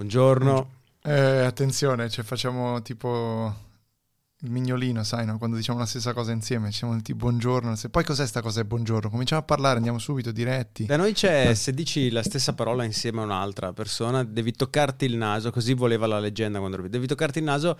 Buongiorno. Eh, attenzione, cioè facciamo tipo il mignolino, sai, no? quando diciamo la stessa cosa insieme, diciamo tipo buongiorno, se... poi cos'è sta cosa è buongiorno? Cominciamo a parlare, andiamo subito diretti. Da noi c'è, se dici la stessa parola insieme a un'altra persona, devi toccarti il naso, così voleva la leggenda quando ero devi toccarti il naso,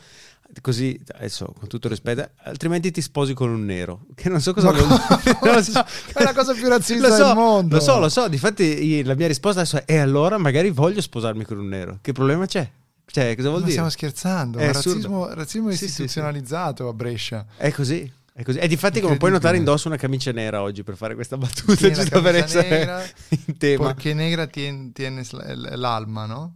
così, adesso con tutto rispetto, altrimenti ti sposi con un nero, che non so cosa vuol dire. non so. È la cosa più razzista lo so, del mondo. Lo so, lo so, difatti la mia risposta adesso è, e allora magari voglio sposarmi con un nero, che problema c'è? Cioè, cosa vuol Ma dire? stiamo scherzando, È razzismo, razzismo Sì, sì, istituzionalizzato a Brescia. È così. È così. E difatti, come puoi notare, indosso una camicia nera oggi per fare questa battuta, la giusto per essere in tema. Perché negra tiene, tiene l'alma, no?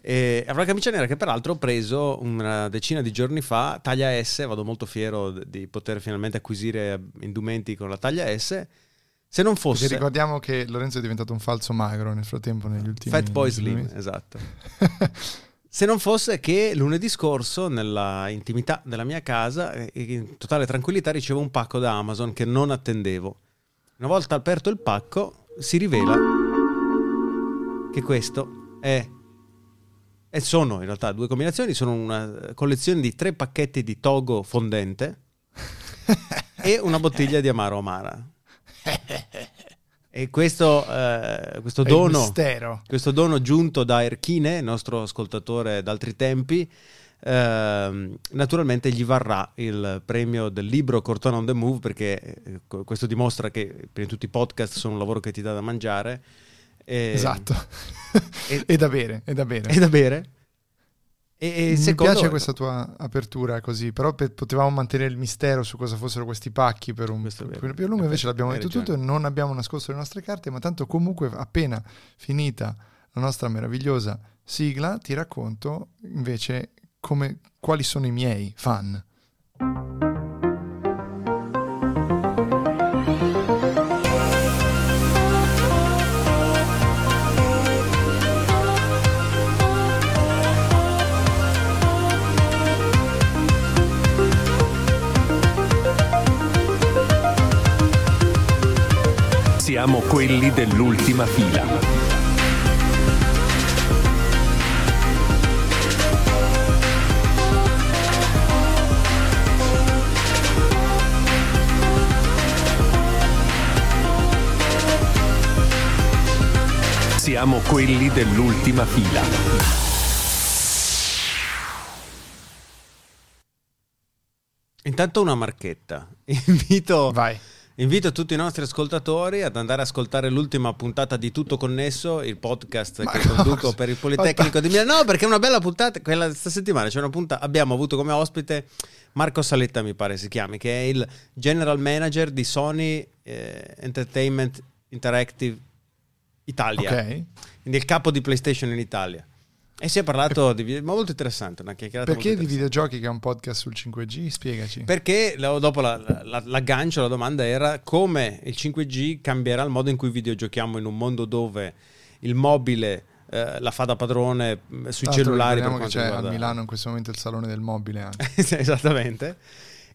E avrà una camicia nera che peraltro ho preso una decina di giorni fa, taglia S, vado molto fiero di poter finalmente acquisire indumenti con la taglia S. Se non fosse... Perché ricordiamo che Lorenzo è diventato un falso magro nel frattempo negli ultimi Fat Boy Slim, esatto. Se non fosse che lunedì scorso, nella intimità della mia casa, eh, in totale tranquillità, ricevo un pacco da Amazon che non attendevo. Una volta aperto il pacco, si rivela che questo è. E sono in realtà due combinazioni: sono una collezione di tre pacchetti di Togo fondente e una bottiglia di Amaro Amara. E questo, eh, questo dono. Questo dono giunto da Erchine, nostro ascoltatore d'altri tempi, ehm, naturalmente gli varrà il premio del libro Cortona on the Move perché eh, questo dimostra che prima di tutti i podcast sono un lavoro che ti dà da mangiare. E, Esatto. e- e da bere, e da bere. E da bere. E, e Mi piace questa tua apertura così, però per- potevamo mantenere il mistero su cosa fossero questi pacchi per un po' più a lungo, invece l'abbiamo detto ragione. tutto e non abbiamo nascosto le nostre carte, ma tanto comunque appena finita la nostra meravigliosa sigla ti racconto invece come, quali sono i miei fan. Siamo quelli dell'ultima fila. Siamo quelli dell'ultima fila. Intanto una marchetta. Invito, Vai. Invito tutti i nostri ascoltatori ad andare ad ascoltare l'ultima puntata di Tutto Connesso, il podcast Ma che cosa? conduco per il Politecnico di Milano. No, perché è una bella puntata. Quella questa settimana c'è una puntata. Abbiamo avuto come ospite Marco Saletta, mi pare si chiami, che è il general manager di Sony eh, Entertainment Interactive Italia. Ok. Quindi il capo di PlayStation in Italia. E si è parlato di video, ma molto interessante, una chiacchierata Perché di videogiochi che è un podcast sul 5G? Spiegaci. Perché dopo la- la- l'aggancio, la domanda era come il 5G cambierà il modo in cui videogiochiamo in un mondo dove il mobile eh, la fa da padrone mh, sui l'altro cellulari. Per che c'è riguarda... a Milano in questo momento il salone del mobile anche. Esattamente.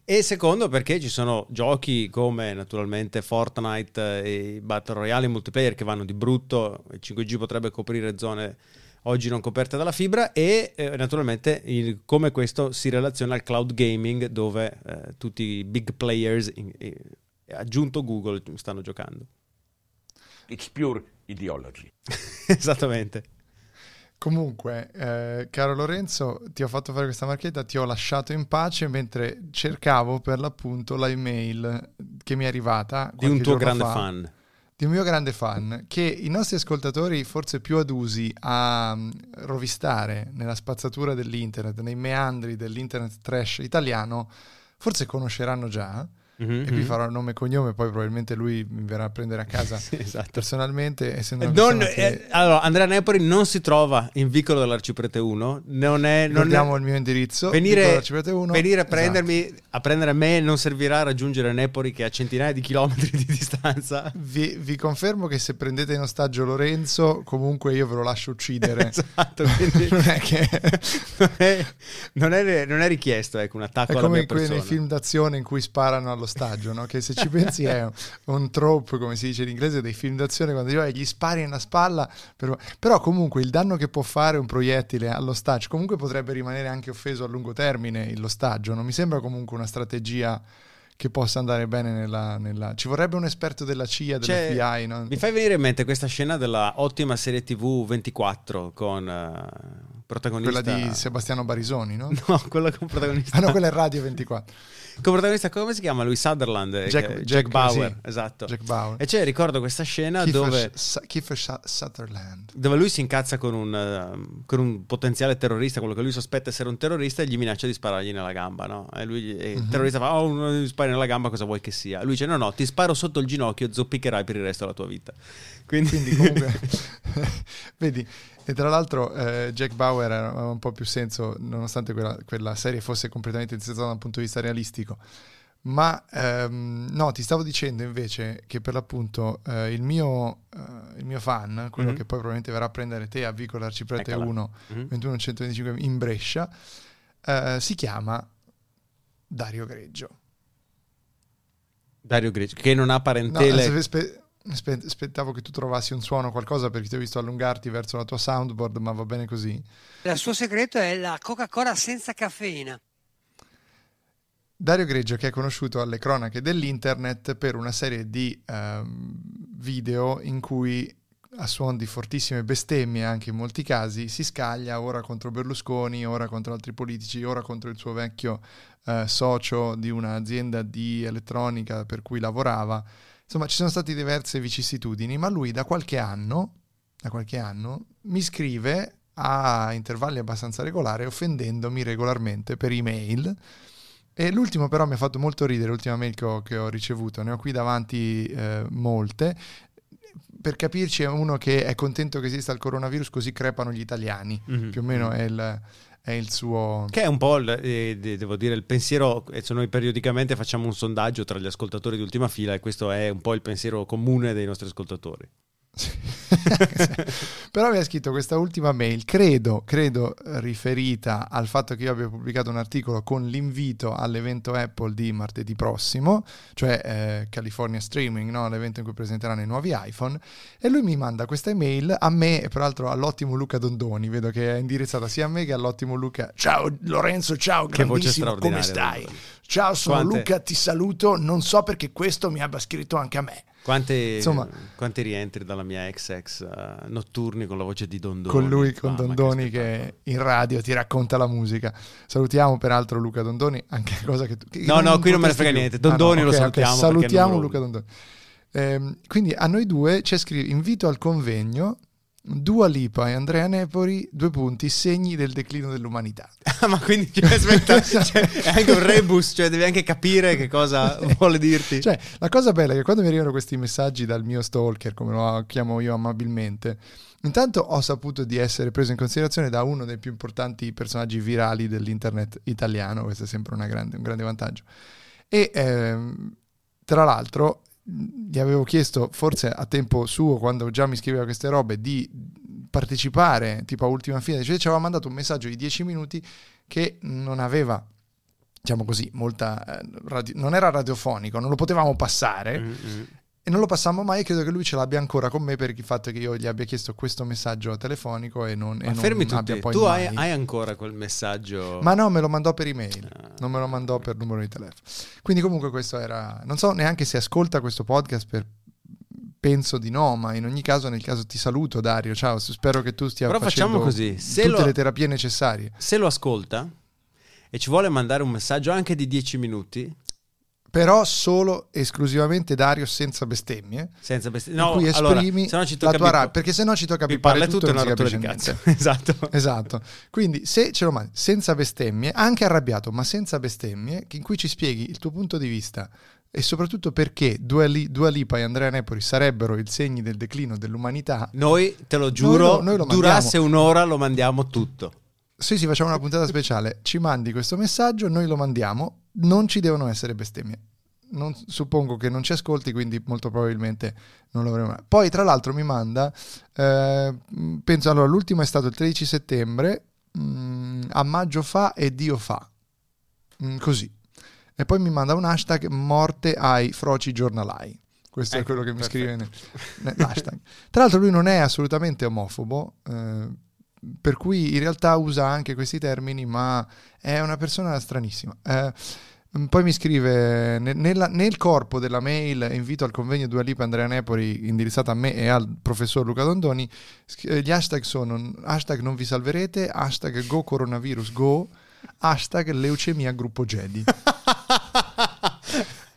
E secondo perché ci sono giochi come naturalmente Fortnite e i Battle Royale in multiplayer che vanno di brutto, il 5G potrebbe coprire zone oggi non coperte dalla fibra e eh, naturalmente il- come questo si relaziona al cloud gaming dove eh, tutti i big players, in- eh, aggiunto Google, stanno giocando. It's pure ideology. Esattamente. Comunque, eh, caro Lorenzo, ti ho fatto fare questa marchetta, ti ho lasciato in pace mentre cercavo per l'appunto la email che mi è arrivata. Di un tuo grande fa, fan. Di un mio grande fan, che i nostri ascoltatori, forse più adusi a mm, rovistare nella spazzatura dell'internet, nei meandri dell'internet trash italiano, forse conosceranno già. Mhm, E mhm. farò nome e cognome, poi probabilmente lui mi verrà a prendere a casa Sì, esatto. personalmente. Essendo una Non- persona che- eh, allora, Andrea Nepori non si trova in Vicolo dell'Arciprete 1, non è... Non Ricordiamo è- il mio indirizzo. venire, Vicolo Arciprete 1. venire a Esatto. prendermi a prendere a me non servirà a raggiungere Nepori che è a centinaia di chilometri di distanza Vi, vi confermo che se prendete in ostaggio Lorenzo, comunque io ve lo lascio uccidere. esatto quindi non è che non, è, non è- non è richiesto ecco, un attacco è alla come mia in quei nei persona film d'azione in cui sparano allo all'ostaggio, no? che se ci pensi è un trope, come si dice in inglese, dei film d'azione quando dico, eh, gli spari nella spalla, per... però comunque il danno che può fare un proiettile all'ostaggio comunque potrebbe rimanere anche offeso a lungo termine l'ostaggio, non mi sembra comunque una strategia che possa andare bene nella, nella... Ci vorrebbe un esperto della CIA, dell'FBI. Cioè, no? Mi fai venire in mente questa scena della ottima serie TV 24 con uh, protagonista... Quella di Sebastiano Barisoni, no? No, quella con protagonista... ah no, quella è Radio 24. Con protagonista, come si chiama lui? Sutherland, Jack, Jack, Jack, Jack Bauer, sì. esatto. Jack Bauer. E cioè ricordo questa scena Kiefer, dove, Kiefer Sutherland. dove lui si incazza con un, uh, con un, potenziale terrorista, quello che lui sospetta essere un terrorista, e gli minaccia di sparargli nella gamba, no? E lui, e il Mhm. terrorista fa, oh, non mi spari nella gamba, cosa vuoi che sia? Lui dice, no, no, ti sparo sotto il ginocchio, zoppicherai per il resto della tua vita. Quindi, Quindi comunque, vedi, e tra l'altro eh, Jack Bauer aveva un po' più senso, nonostante quella, quella serie fosse completamente insensata da un punto di vista realistico. Ma ehm, no, ti stavo dicendo invece che per l'appunto eh, il, mio, eh, il mio fan, quello Mhm. che poi probabilmente verrà a prendere te a Vicola Arciprete Eccola. 1, Mhm. 2125 in Brescia, eh, si chiama Dario Greggio. Dario Greci, che non ha No, parentele... spe- aspe- aspettavo che tu trovassi un suono, qualcosa, perché ti ho visto allungarti verso la tua soundboard, ma va bene così. Il suo segreto è la Coca-Cola senza caffeina. Dario Greggio che è conosciuto alle cronache dell'internet per una serie di ehm, video in cui a suon di fortissime bestemmie anche in molti casi si scaglia ora contro Berlusconi, ora contro altri politici, ora contro il suo vecchio eh, socio di un'azienda di elettronica per cui lavorava. Insomma, ci sono state diverse vicissitudini, ma lui da qualche anno, da qualche anno mi scrive a intervalli abbastanza regolari offendendomi regolarmente per email. E l'ultimo però mi ha fatto molto ridere, l'ultima mail che ho, che ho ricevuto, ne ho qui davanti eh, molte. Per capirci è uno che è contento che esista il coronavirus così crepano gli italiani, Mhm. più o meno è il, è il suo... Che è un po', il, eh, de- devo dire, il pensiero, se noi periodicamente facciamo un sondaggio tra gli ascoltatori di ultima fila e questo è un po' il pensiero comune dei nostri ascoltatori. Però mi ha scritto questa ultima mail, credo, credo riferita al fatto che io abbia pubblicato un articolo con l'invito all'evento Apple di martedì prossimo, cioè eh, California Streaming, no? l'evento in cui presenteranno i nuovi iPhone, e lui mi manda questa email a me e peraltro all'ottimo Luca Dondoni, vedo che è indirizzata sia a me che all'ottimo Luca. Ciao Lorenzo, ciao, Che voce grandissimo, come stai? Ciao, sono Quante- Luca, ti saluto, non so perché questo mi abbia scritto anche a me. Quante, Insomma- quanti rientri dalla mia ex ex eh, notturni con la voce di Dondoni. con lui, con Mamma, Dondoni spettacolo. che in radio ti racconta la musica. Salutiamo peraltro Luca Dondoni, anche cosa che tu... che No, no, qui non me ne frega più. niente. Dondoni lo ok, ok, salutiamo perché Salutiamo non lo- Luca Dondoni. Ehm, quindi a noi due c'è scritto invito al convegno Dua Lipa e Andrea Nepori, due punti, segni del declino dell'umanità. Ah, ma quindi cioè, aspetta, cioè, è anche un rebus, cioè devi anche capire che cosa vuole dirti. Cioè, la cosa bella è che quando mi arrivano questi messaggi dal mio stalker, come lo chiamo io amabilmente, intanto ho saputo di essere preso in considerazione da uno dei più importanti personaggi virali dell'internet italiano, questo è sempre grande- un grande vantaggio. E ehm, tra l'altro gli avevo chiesto, forse a tempo suo, quando già mi scriveva queste robe, di partecipare, tipo a ultima fila, cioè ci aveva mandato un messaggio di 10 minuti che non aveva diciamo così, molta eh, radio- non era radiofonico, non lo potevamo passare Mm, mm. E non lo passammo mai e credo che lui ce l'abbia ancora con me per il fatto che io gli abbia chiesto questo messaggio telefonico e non, e Ma non fermi abbia tutti, poi tu hai, hai ancora quel messaggio? Ma no, me lo mandò per email, Ah. non me lo mandò per numero di telefono. Quindi comunque questo era, non so neanche se ascolta questo podcast per penso di no, ma in ogni caso nel caso ti saluto Dario, ciao, spero che tu stia Però facendo così, se tutte lo- le terapie necessarie. Se lo ascolta e ci vuole mandare un messaggio anche di 10 minuti, Però solo esclusivamente Dario senza bestemmie. senza in no, cui allora, esprimi no ci la tocca tua bip- rabbia, perché se no ci tocca bippare tutto tutto e non si capisce cazzo. niente. esatto. Esatto. Quindi se ce lo mandi senza bestemmie, anche arrabbiato, ma senza bestemmie, in cui ci spieghi il tuo punto di vista e soprattutto perché Dua, Li- Dua Lipa e Andrea Nepori sarebbero i segni del declino dell'umanità. Noi, te lo giuro, lo- noi lo durasse un'ora lo mandiamo tutto. Se sì, facciamo una puntata speciale, ci mandi questo messaggio, noi lo mandiamo, non ci devono essere bestemmie. Non- suppongo che non ci ascolti, quindi molto probabilmente non lo avremo mai. Poi, tra l'altro, mi manda, eh, penso allora, l'ultimo è stato il 13 settembre, mm, a maggio fa e Dio fa. Mm, così. e poi mi manda un hashtag morte ai froci giornalai. Questo Ecco, è quello che mi perfetto. scrive nel- nell'hashtag. Tra l'altro lui non è assolutamente omofobo, eh, per cui in realtà usa anche questi termini, ma è una persona stranissima. Eh, poi mi scrive ne- nella- nel corpo della mail invito al convegno Dua Lipa Andrea Nepori indirizzata a me e al professor Luca Dondoni eh, gli hashtag sono hashtag non vi salverete hashtag go coronavirus go hashtag leucemia gruppo Jedi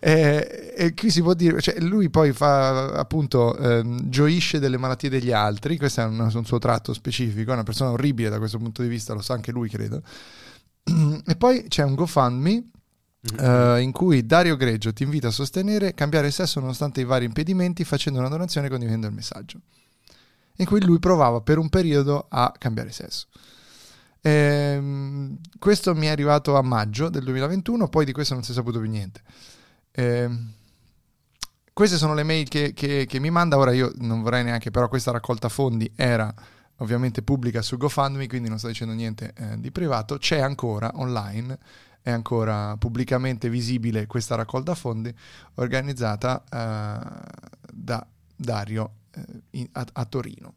e, e qui si può dire, cioè lui poi fa appunto ehm, gioisce delle malattie degli altri, questo è un, un suo tratto specifico, è una persona orribile da questo punto di vista, lo sa anche lui credo. E poi c'è un GoFundMe eh, in cui Dario Greggio ti invita a sostenere cambiare sesso nonostante i vari impedimenti facendo una donazione e condividendo il messaggio. In cui lui provava per un periodo a cambiare sesso. Ehm, questo mi è arrivato a maggio del 2021, poi di questo non si è saputo più niente. Ehm, queste sono le mail che, che- che mi manda. Ora io non vorrei neanche, però questa raccolta fondi era ovviamente pubblica su GoFundMe, quindi non sto dicendo niente eh, di privato. C'è ancora online, è ancora pubblicamente visibile questa raccolta fondi organizzata eh, da Dario eh, a, a Torino.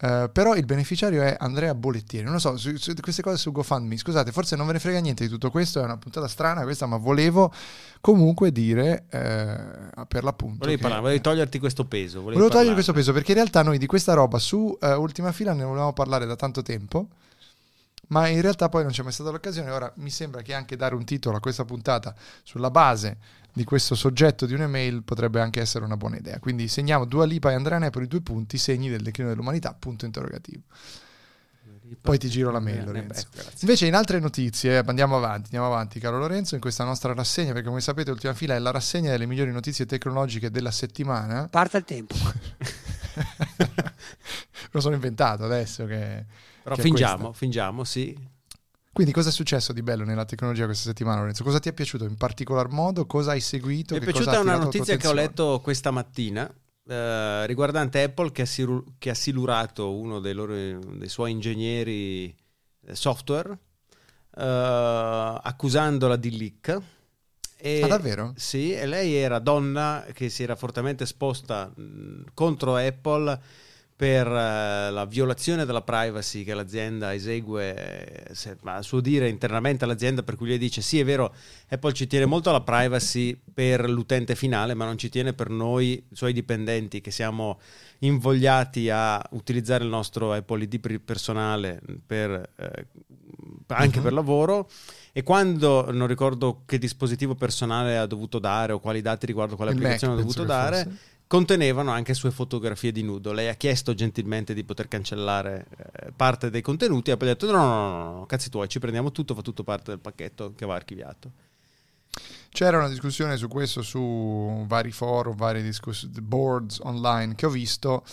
Eh, però il beneficiario è Andrea Bolettieri. Non lo so, su, su queste cose su GoFundMe. Scusate, forse non ve ne frega niente di tutto questo. È una puntata strana questa, ma volevo comunque dire eh, per l'appunto. Volevi che- parlare, volevi toglierti questo peso. Volevo parlarne. questo peso perché in realtà noi di questa roba su eh, Ultima Fila ne volevamo parlare da tanto tempo, ma in realtà poi non c'è mai stata l'occasione. Ora mi sembra che anche dare un titolo a questa puntata sulla base di questo soggetto di un'email potrebbe anche essere una buona idea. Quindi segniamo Dua Lipa e Andrea Nepoli due punti, segni del declino dell'umanità, punto interrogativo. Poi ti giro la mail, Eh, Lorenzo. Invece in altre notizie, andiamo avanti, andiamo avanti caro Lorenzo, in questa nostra rassegna, perché come sapete Ultima Fila è la rassegna delle migliori notizie tecnologiche della settimana. Parta il tempo. Lo sono inventato adesso che... Però fingiamo, fingiamo, sì. Quindi cosa è successo di bello nella tecnologia questa settimana Lorenzo? Cosa ti è piaciuto in particolar modo? Cosa hai seguito? Mi è piaciuta una notizia che ho letto questa mattina eh, riguardante Apple che ha, siru- che ha silurato uno dei, loro, dei suoi ingegneri eh, software eh, accusandola di leak. E, Ah, davvero? Sì, e lei era donna che si era fortemente esposta mh, contro Apple per eh, la violazione della privacy che l'azienda esegue, eh, se- a suo dire internamente all'azienda, per cui lei dice sì è vero, Apple ci tiene molto alla privacy per l'utente finale, ma non ci tiene per noi, suoi dipendenti, che siamo invogliati a utilizzare il nostro Apple ID per- personale per, eh, anche Mhm. per lavoro. E quando non ricordo che dispositivo personale ha dovuto dare o quali dati riguardo quale Il Mac, applicazione ha penso dovuto dare, fosse. Contenevano anche sue fotografie di nudo. Lei ha chiesto gentilmente di poter cancellare eh, parte dei contenuti e poi ha detto no, no, no, no, cazzi tuoi, ci prendiamo tutto, fa tutto parte del pacchetto che va archiviato. C'era una discussione su questo su vari forum, vari discuss- boards online che ho visto.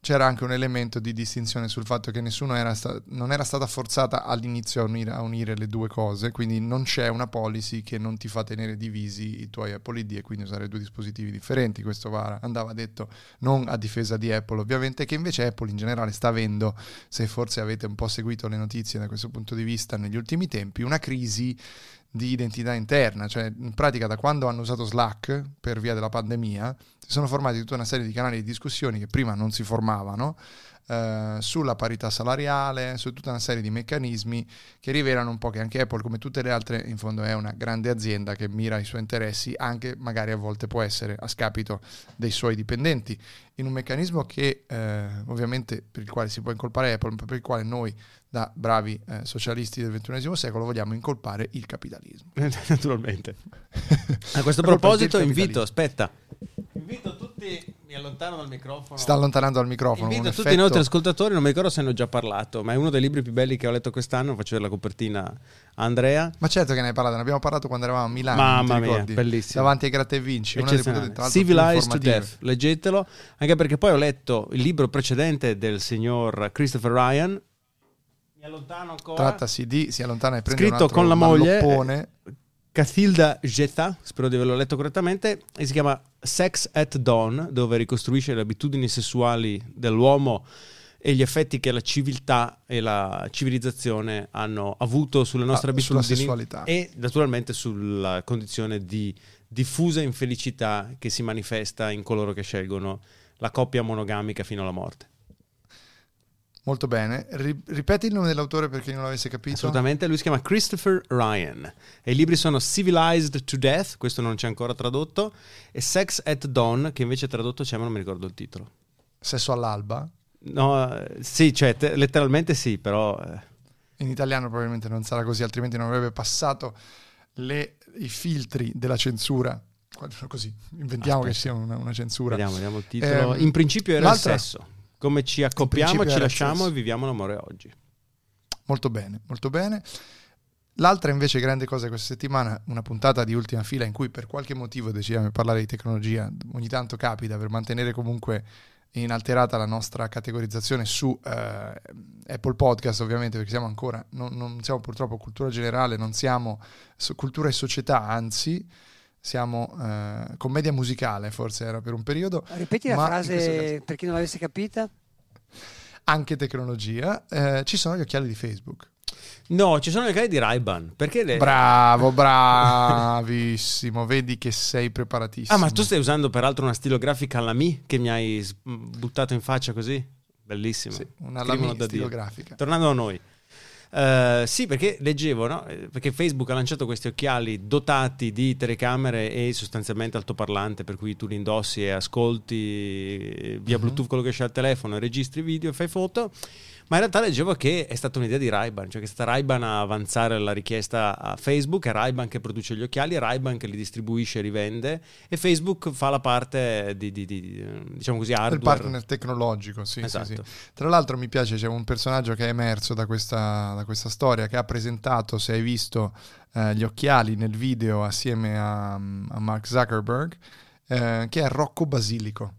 C'era anche un elemento di distinzione sul fatto che nessuno era sta- non era stata forzata all'inizio a unire, a unire le due cose, quindi non c'è una policy che non ti fa tenere divisi i tuoi Apple ID e quindi usare due dispositivi differenti. Questo va- andava detto non a difesa di Apple, ovviamente, che invece Apple in generale sta avendo, se forse avete un po' seguito le notizie da questo punto di vista negli ultimi tempi, una crisi di identità interna, cioè in pratica da quando hanno usato Slack per via della pandemia si sono formati tutta una serie di canali di discussioni che prima non si formavano eh, sulla parità salariale, su tutta una serie di meccanismi che rivelano un po' che anche Apple, come tutte le altre, in fondo è una grande azienda che mira ai suoi interessi, anche magari a volte può essere a scapito dei suoi dipendenti, in un meccanismo che eh, ovviamente per il quale si può incolpare Apple, ma per il quale noi da bravi eh, socialisti del XXI secolo vogliamo incolpare il capitalismo. Naturalmente. A questo proposito invito, aspetta, invito tutti, mi allontano dal microfono. Sta allontanando dal microfono. Invito tutti effetto- i nostri ascoltatori, non mi ricordo se ne ho già parlato, ma è uno dei libri più belli che ho letto quest'anno, faccio vedere la copertina Andrea. Ma certo che ne hai parlato, ne abbiamo parlato quando eravamo a Milano. Mamma mia, bellissimo. Davanti ai Gratta e Vinci. Civilized to. Death, leggetelo, anche perché poi ho letto il libro precedente del signor Christopher Ryan. Mi allontano ancora. Trattasi di si allontana e prende Scritto un altro con la moglie, malloppone. Cathilda Jetta, spero di averlo letto correttamente, e si chiama Sex at Dawn, dove ricostruisce le abitudini sessuali dell'uomo e gli effetti che la civiltà e la civilizzazione hanno avuto sulle nostre Ah, abitudini e naturalmente sulla condizione di diffusa infelicità che si manifesta in coloro che scelgono la coppia monogamica fino alla morte. Molto bene. Ri- ripeti il nome dell'autore per chi non l'avesse capito. Assolutamente, lui si chiama Christopher Ryan e i libri sono Civilized to Death, questo non c'è ancora tradotto, e Sex at Dawn, che invece tradotto c'è ma non mi ricordo il titolo. Sesso all'alba. No, eh, sì, cioè te- letteralmente sì, però eh, In italiano probabilmente non sarà così, altrimenti non avrebbe passato le- i filtri della censura. Così, inventiamo che sia una, una censura. vediamo, vediamo il titolo. Ehm, In principio era il sesso. Come ci accoppiamo, ci lasciamo e viviamo l'amore oggi. Molto bene, molto bene. L'altra invece grande cosa questa settimana, una puntata di ultima fila in cui per qualche motivo decidiamo di parlare di tecnologia, ogni tanto capita per mantenere comunque inalterata la nostra categorizzazione su eh, Apple Podcast ovviamente perché siamo ancora, non, non siamo purtroppo cultura generale, non siamo so- cultura e società, anzi siamo eh, commedia musicale forse era per un periodo, Ripeti la frase per chi non l'avesse capita. anche tecnologia, eh, ci sono gli occhiali di Facebook. No, ci sono le case di Ray-Ban. Perché le... Bravo, bravissimo. Vedi che sei preparatissimo. Ah, ma tu stai usando peraltro una stilografica alla Mi che mi hai buttato in faccia così? Bellissimo. Sì, una lami da Dio. stilografica. Tornando a noi. Eh, sì, perché leggevo, no? Eh, Perché Facebook ha lanciato questi occhiali dotati di telecamere e sostanzialmente altoparlante, per cui tu li indossi e ascolti via Mhm. Bluetooth quello che c'è al telefono, registri video e fai foto. Ma in realtà leggevo che è stata un'idea di Ray-Ban, cioè che è stata Ray-Ban a avanzare la richiesta a Facebook, è Ray-Ban che produce gli occhiali, è Ray-Ban che li distribuisce e rivende e Facebook fa la parte di, di- di, diciamo così, Il hardware. partner tecnologico, sì, sì, Esatto. sì. Tra l'altro mi piace, c'è un personaggio che è emerso da questa, da questa storia, che ha presentato, se hai visto, eh, gli occhiali nel video assieme a, a Mark Zuckerberg, eh, che è Rocco Basilico.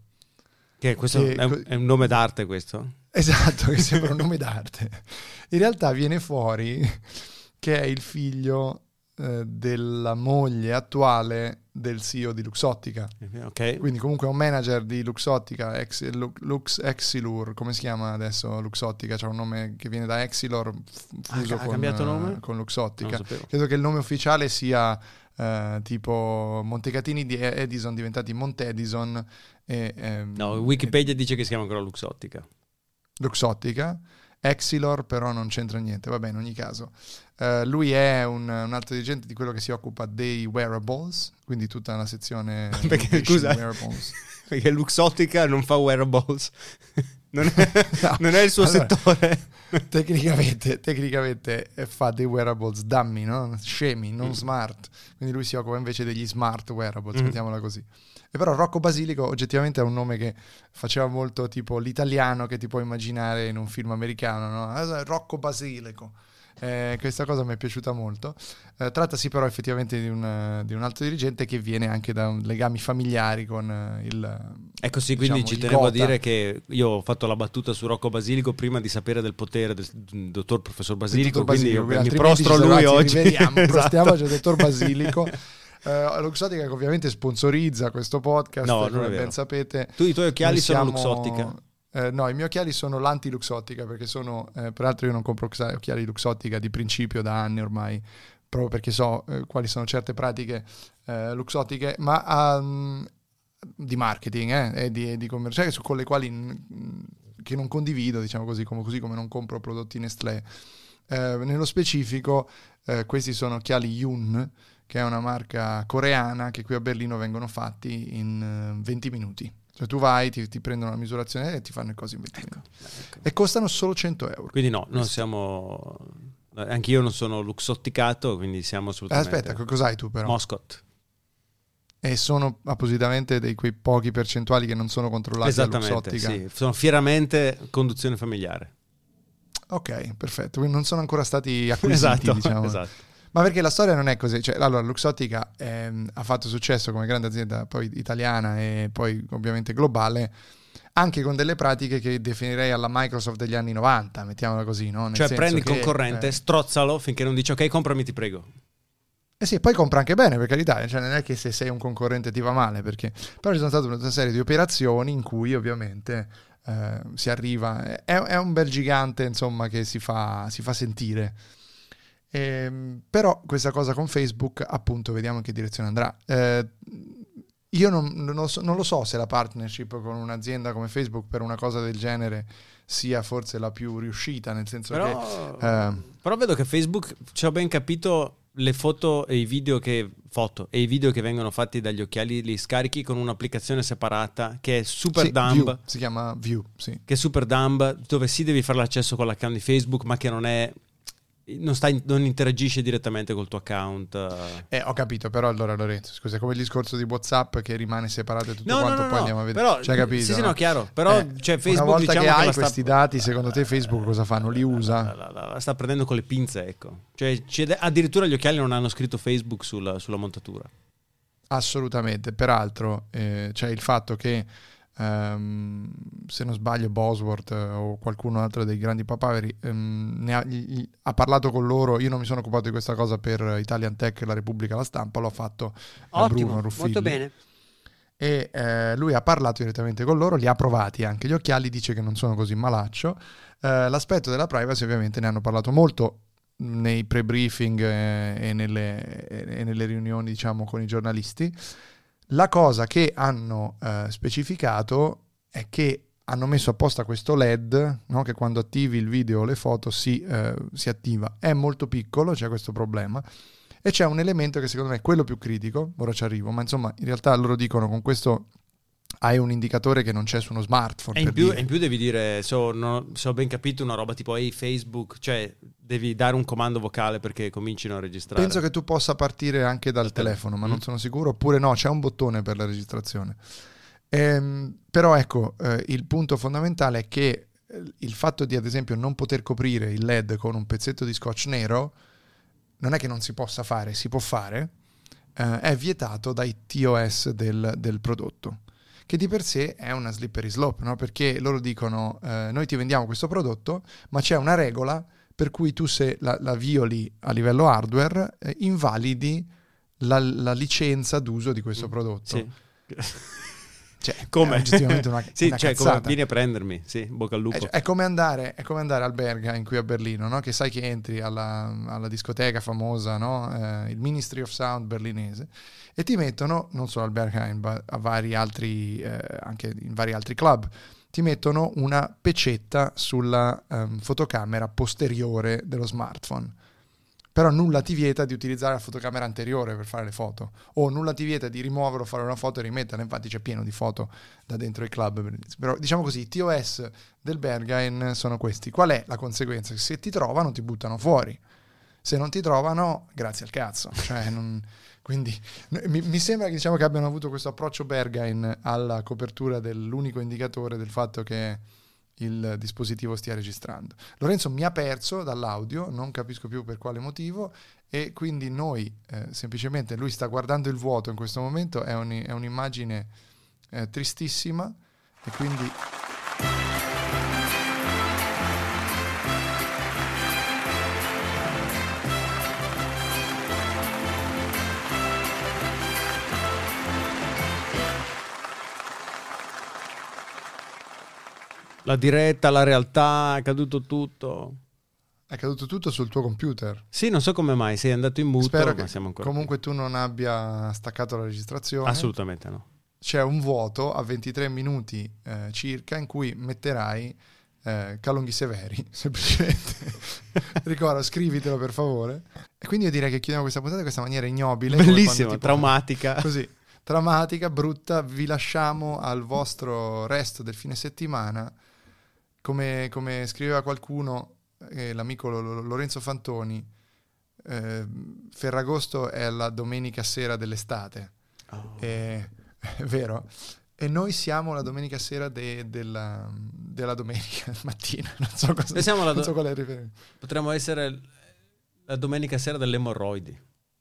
Che questo Che- è, un, è un nome d'arte questo? Esatto, che sembra un nome d'arte. In realtà viene fuori che è il figlio eh, della moglie attuale del CEO di Luxottica. Ok. Quindi comunque è un manager di Luxottica, ex, Lu- Lux Exilur, come si chiama adesso Luxottica? C'è un nome che viene da Exilor f- fuso ha con, cambiato eh, nome? con Luxottica. Credo che il nome ufficiale sia eh, tipo Montecatini di Edison diventati Montedison e ehm, No, Wikipedia dice che si chiama ancora Luxottica. Luxottica. Exilor però non c'entra niente, vabbè in ogni caso. Eh, lui è un, un alto dirigente di quello che si occupa dei wearables, quindi tutta la sezione Perché, scusa? wearables. Perché Luxottica non fa wearables. Non è, No. non è il suo Allora, settore. Tecnicamente, tecnicamente fa dei wearables dummy, no? scemi, non Mm. smart. Quindi lui si occupa invece degli smart wearables, Mm. mettiamola così. E però Rocco Basilico oggettivamente è un nome che faceva molto tipo l'italiano che ti puoi immaginare in un film americano, no? Rocco Basilico. Eh, questa cosa mi è piaciuta molto. Eh, trattasi però effettivamente di un, di un alto dirigente che viene anche da legami familiari con eh, il... Ecco sì, quindi diciamo, ci il tenevo a dire che io ho fatto la battuta su Rocco Basilico prima di sapere del potere del dottor professor Basilico, Dottor quindi Basilico, io mi prostro a lui oggi. Esatto. prostiamoci al dottor Basilico. Eh, Luxottica che ovviamente sponsorizza questo podcast, No, come ben sapete. Tu i tuoi occhiali sono Luxottica. Eh, no, i miei occhiali sono l'anti-Luxottica perché sono, eh, peraltro io non compro occhiali Luxottica di principio da anni ormai, proprio perché so eh, quali sono certe pratiche eh, Luxottiche, ma ehm, di marketing eh, e di, di commerciale su- con le quali che non condivido, diciamo così, come, così come non compro prodotti Nestlé. Eh, nello specifico, questi sono occhiali Yun, che è una marca coreana che qui a Berlino vengono fatti in eh, 20 minuti. Cioè tu vai, ti, ti prendono la misurazione e ti fanno le cose in 20 minuti. E costano solo 100 euro. Quindi no, non siamo... Anch'io non sono luxotticato, quindi siamo Eh, assolutamente... aspetta, co- cos'hai tu però? Moscot. e sono appositamente dei quei pochi percentuali che non sono controllati Esattamente, sì. Sono fieramente conduzione familiare. Ok, perfetto. Quindi non sono ancora stati acquisiti, Esatto, diciamo. esatto. Ma perché la storia non è così. Cioè, allora, Luxottica ehm, ha fatto successo come grande azienda poi italiana e poi ovviamente globale, anche con delle pratiche che definirei alla Microsoft degli anni 90, mettiamola così, no? Cioè prendi il concorrente, eh, strozzalo finché non dici ok, comprami, ti prego. Eh sì, poi compra anche bene, per carità, cioè non è che se sei un concorrente ti va male, perché però ci sono state una serie di operazioni in cui ovviamente eh, si arriva. È, è un bel gigante, insomma, che si fa, si fa sentire. Ehm, però questa cosa con Facebook, appunto, vediamo in che direzione andrà. Eh, io non, non lo so, non lo so se la partnership con un'azienda come Facebook per una cosa del genere sia forse la più riuscita, nel senso Però, che... eh, però vedo che Facebook, ci ho ben capito, le foto e i video che foto e i video che vengono fatti dagli occhiali li scarichi con un'applicazione separata che è Super sì, Dumb. View, si chiama View, sì. Che è Super Dumb, dove sì devi fare l'accesso con l'account di Facebook, ma che non è non, stai, non interagisce direttamente col tuo account. Eh, ho capito, però allora Lorenzo, scusa, come il discorso di WhatsApp che rimane separato e tutto no, quanto, no, no, poi andiamo a vedere. Però, C'hai capito? Sì, sì, no? chiaro. Però Eh, cioè, Facebook una volta diciamo che hai sta- questi dati, secondo te Facebook cosa fa? Non li usa? La, la- la- sta prendendo con le pinze, ecco. Cioè, addirittura gli occhiali non hanno scritto Facebook sulla, sulla montatura. Assolutamente. Peraltro eh, c'è il fatto che, ehm, se non sbaglio, Bosworth eh, o qualcuno altro dei grandi papaveri ne ha, gli- ha parlato con loro. Io non mi sono occupato di questa cosa per Italian Tech la Repubblica La Stampa, l'ho fatto eh, Ottimo, Bruno Ruffilli. molto bene. e eh, lui ha parlato direttamente con loro, li ha provati anche gli occhiali, dice che non sono così malaccio. Eh, l'aspetto della privacy ovviamente ne hanno parlato molto nei pre-briefing eh, e, nelle, e nelle riunioni diciamo con i giornalisti. La cosa che hanno eh, specificato è che hanno messo apposta questo LED no, che quando attivi il video o le foto si, eh, si attiva. È molto piccolo, c'è questo problema. E c'è un elemento che secondo me è quello più critico, ora ci arrivo, ma insomma in realtà loro dicono con questo hai un indicatore che non c'è su uno smartphone. E in, per più, dire. in più devi dire, se ho, ho ben capito, una roba tipo hey Facebook, cioè devi dare un comando vocale perché comincino a registrare. Penso che tu possa partire anche dal Dal telefono, ma telefono. non Mm. sono sicuro. Oppure no, c'è un bottone per la registrazione. Ehm, però ecco, eh, il punto fondamentale è che eh, il fatto di ad esempio non poter coprire il LED con un pezzetto di scotch nero non è che non si possa fare, si può fare, eh, è vietato dai TOS del, del prodotto, che di per sé è una slippery slope, no? perché loro dicono eh, noi ti vendiamo questo prodotto, ma c'è una regola per cui tu se la, la violi a livello hardware eh, invalidi la, la licenza d'uso di questo prodotto. Sì. Cioè, Come? è oggettivamente una, sì, una cioè, come vieni a prendermi, sì, bocca al lupo. È, è come andare, è come andare al Berghain qui a Berlino, no? che sai che entri alla, alla discoteca famosa, no? Eh, il Ministry of Sound berlinese, e ti mettono, non solo al Berghain, ma a vari altri, eh, anche in vari altri club, ti mettono una pecetta sulla ehm, fotocamera posteriore dello smartphone. Però nulla ti vieta di utilizzare la fotocamera anteriore per fare le foto, o nulla ti vieta di rimuoverlo, fare una foto e rimetterla. Infatti c'è pieno di foto da dentro i club. Però diciamo così, i TOS del Berghain sono questi. Qual è la conseguenza? Se ti trovano ti buttano fuori. Se non ti trovano, grazie al cazzo. Cioè, non- Quindi mi, mi sembra che, diciamo, che abbiano avuto questo approccio Berghain alla copertura dell'unico indicatore del fatto che il dispositivo stia registrando. Lorenzo mi ha perso dall'audio, non capisco più per quale motivo e quindi noi eh, semplicemente lui sta guardando il vuoto in questo momento, è, un- è un'immagine eh, tristissima e quindi La diretta, la realtà, è caduto tutto. è caduto tutto sul tuo computer. Sì, non so come mai, sei andato in muto, Spero ma che siamo ancora comunque tu non abbia staccato la registrazione. Assolutamente no. C'è un vuoto a 23 minuti eh, circa in cui metterai eh, Calonghi Severi, semplicemente. Ricordo, scrivitelo per favore. E quindi io direi che chiudiamo questa puntata in questa maniera ignobile. Bellissima, traumatica. Così, traumatica, brutta. Vi lasciamo al vostro resto del fine settimana. Come, come scriveva qualcuno, eh, l'amico Lo- Lo- Lorenzo Fantoni, eh, Ferragosto è la domenica sera dell'estate. Oh. E- è vero? E noi siamo la domenica sera de- della, della domenica mattina. Non so cosa Noi siamo la non do- so qual è il riferimento. Potremmo essere la domenica sera delle emorroidi.